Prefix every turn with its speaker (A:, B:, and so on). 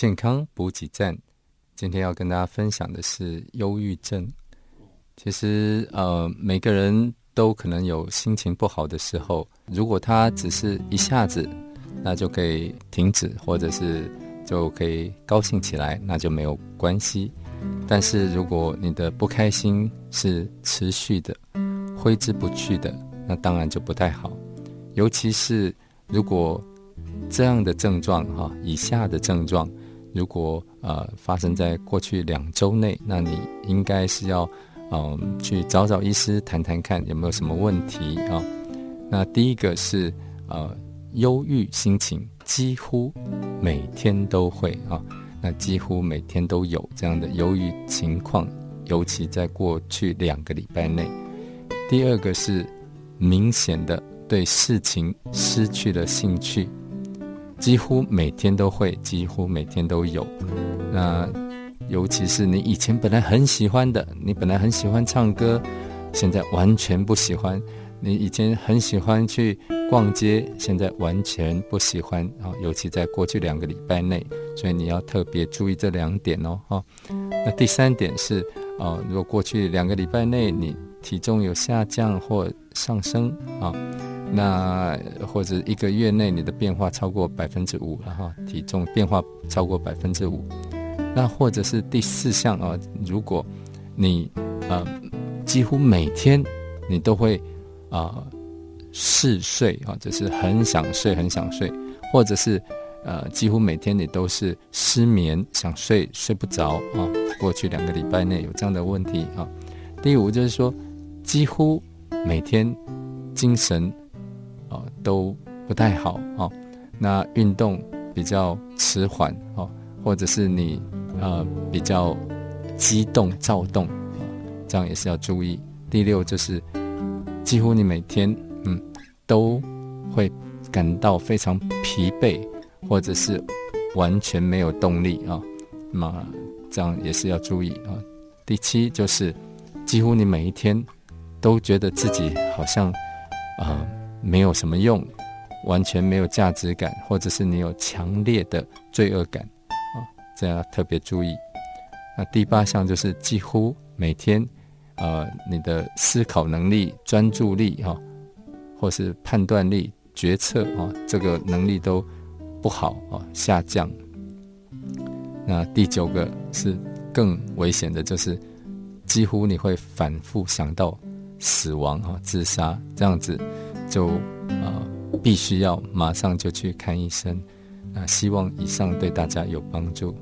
A: 健康补给站。今天要跟大家分享的是忧郁症。其实，呃，每个人都可能有心情不好的时候。如果他只是一下子，那就可以停止，或者是就可以高兴起来，那就没有关系。但是如果你的不开心是持续的、挥之不去的，那当然就不太好。尤其是如果这样的症状哈，以下的症状，如果呃发生在过去两周内，那你应该是要嗯去找找医师谈谈看有没有什么问题啊。那第一个是呃忧郁心情，几乎每天都会啊，那几乎每天都有这样的忧郁情况，尤其在过去两个礼拜内。第二个是明显的对事情失去了兴趣。几乎每天都会，几乎每天都有。那尤其是你以前本来很喜欢的，你本来很喜欢唱歌，现在完全不喜欢；你以前很喜欢去逛街，现在完全不喜欢啊！尤其在过去两个礼拜内，所以你要特别注意这两点哦。哈，那第三点是，啊，如果过去两个礼拜内你体重有下降或上升啊。那或者一个月内你的变化超过百分之五了哈，体重变化超过百分之五，那或者是第四项啊，如果你呃几乎每天你都会啊嗜睡啊，就是很想睡很想睡，或者是呃几乎每天你都是失眠想睡睡不着啊，过去两个礼拜内有这样的问题啊。第五就是说几乎每天精神。都不太好啊。那运动比较迟缓啊，或者是你呃比较激动躁动啊，这样也是要注意。第六就是几乎你每天嗯都会感到非常疲惫，或者是完全没有动力啊，那么这样也是要注意啊。第七就是几乎你每一天都觉得自己好像啊。没有什么用，完全没有价值感，或者是你有强烈的罪恶感，啊，这样特别注意。那第八项就是几乎每天，呃，你的思考能力、专注力，哈，或是判断力、决策，啊，这个能力都不好，啊，下降。那第九个是更危险的，就是几乎你会反复想到死亡，啊，自杀这样子。就啊，必须要马上就去看医生。那希望以上对大家有帮助。